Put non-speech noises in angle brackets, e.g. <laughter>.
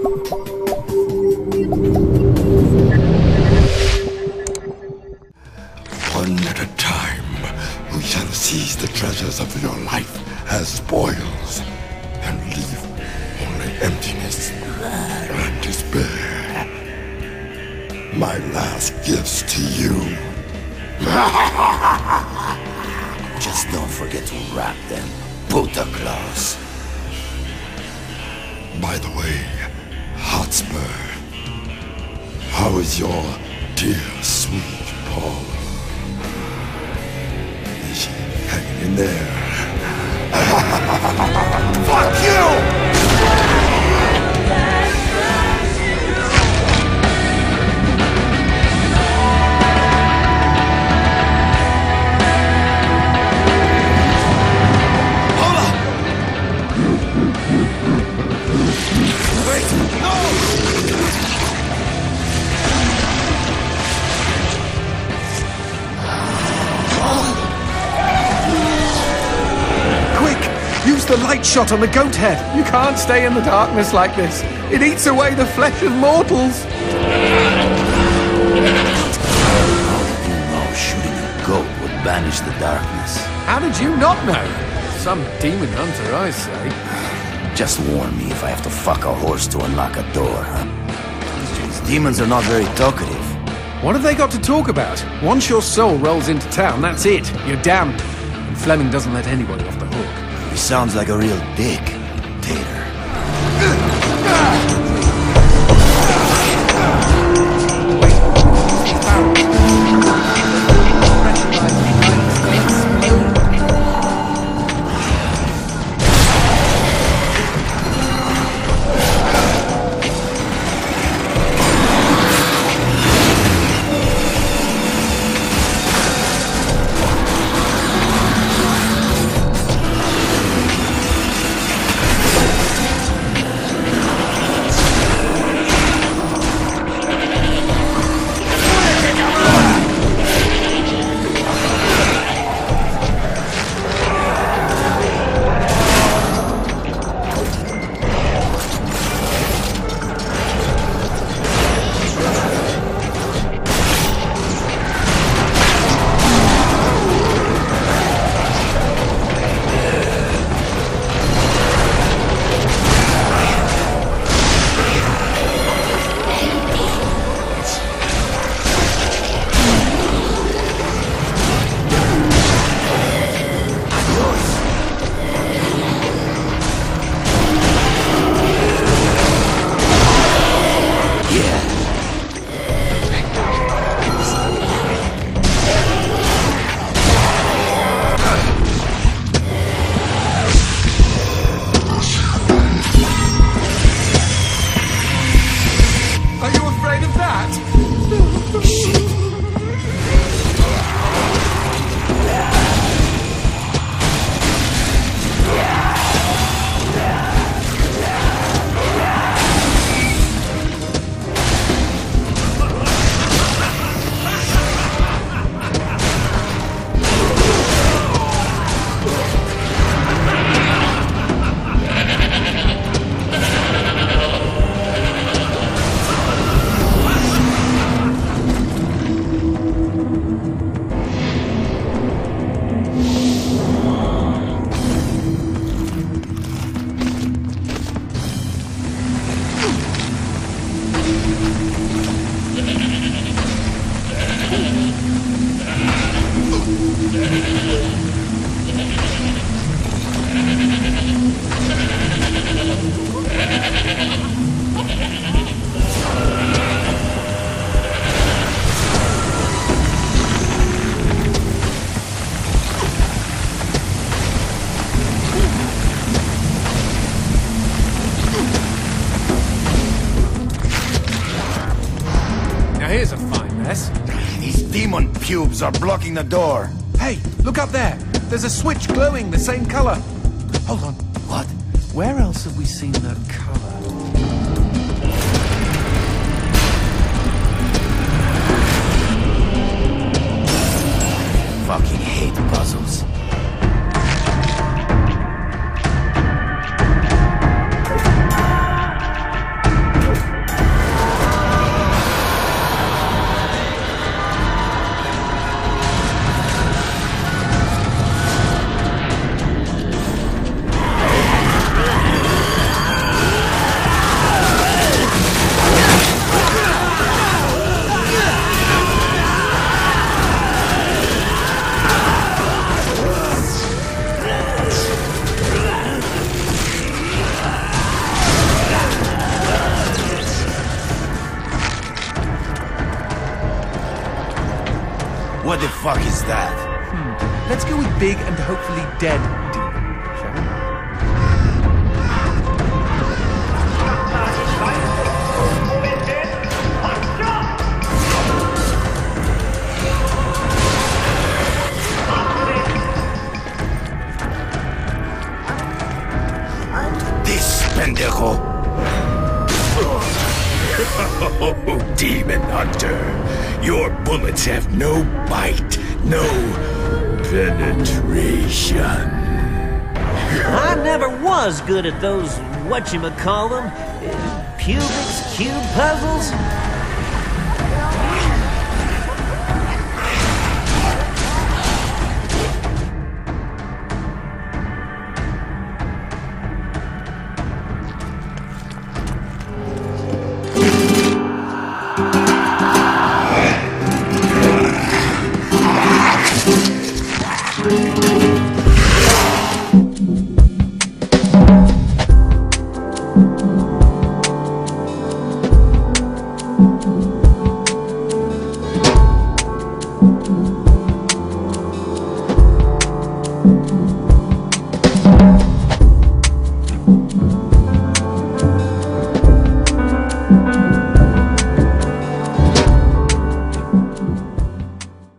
One at a time, we shall seize the treasures of your life as spoils and leave only emptiness and despair. My last gifts to you. <laughs> Just don't forget to wrap them. Buddha claws. By the way, Hotspur, how is your dear sweet Paula? Is she hanging in there? <laughs> Fuck you! The light shot on the goat head. You can't stay in the darkness like this. It eats away the flesh of mortals. You know shooting a goat would banish the darkness. How did you not know? Some demon hunter, I say. Just warn me if I have to fuck a horse to unlock a door, huh? These demons are not very talkative. What have they got to talk about? Once your soul rolls into town, that's it. You're damned. And Fleming doesn't let anybody off the hook. Sounds like a real dick, Tater. Demon pubes are blocking the door. Hey, look up there. There's a switch glowing the same color. Hold on. What? Where else have we seen that color? Fucking hate puzzles. What the fuck is that? Hmm. Let's go with big and hopefully dead demon, shall we? This pendejo. Oh, <laughs> Demon Hunter, your bullets have no bite, no penetration. I never was good at those whatchamacallem, Pubix cube puzzles.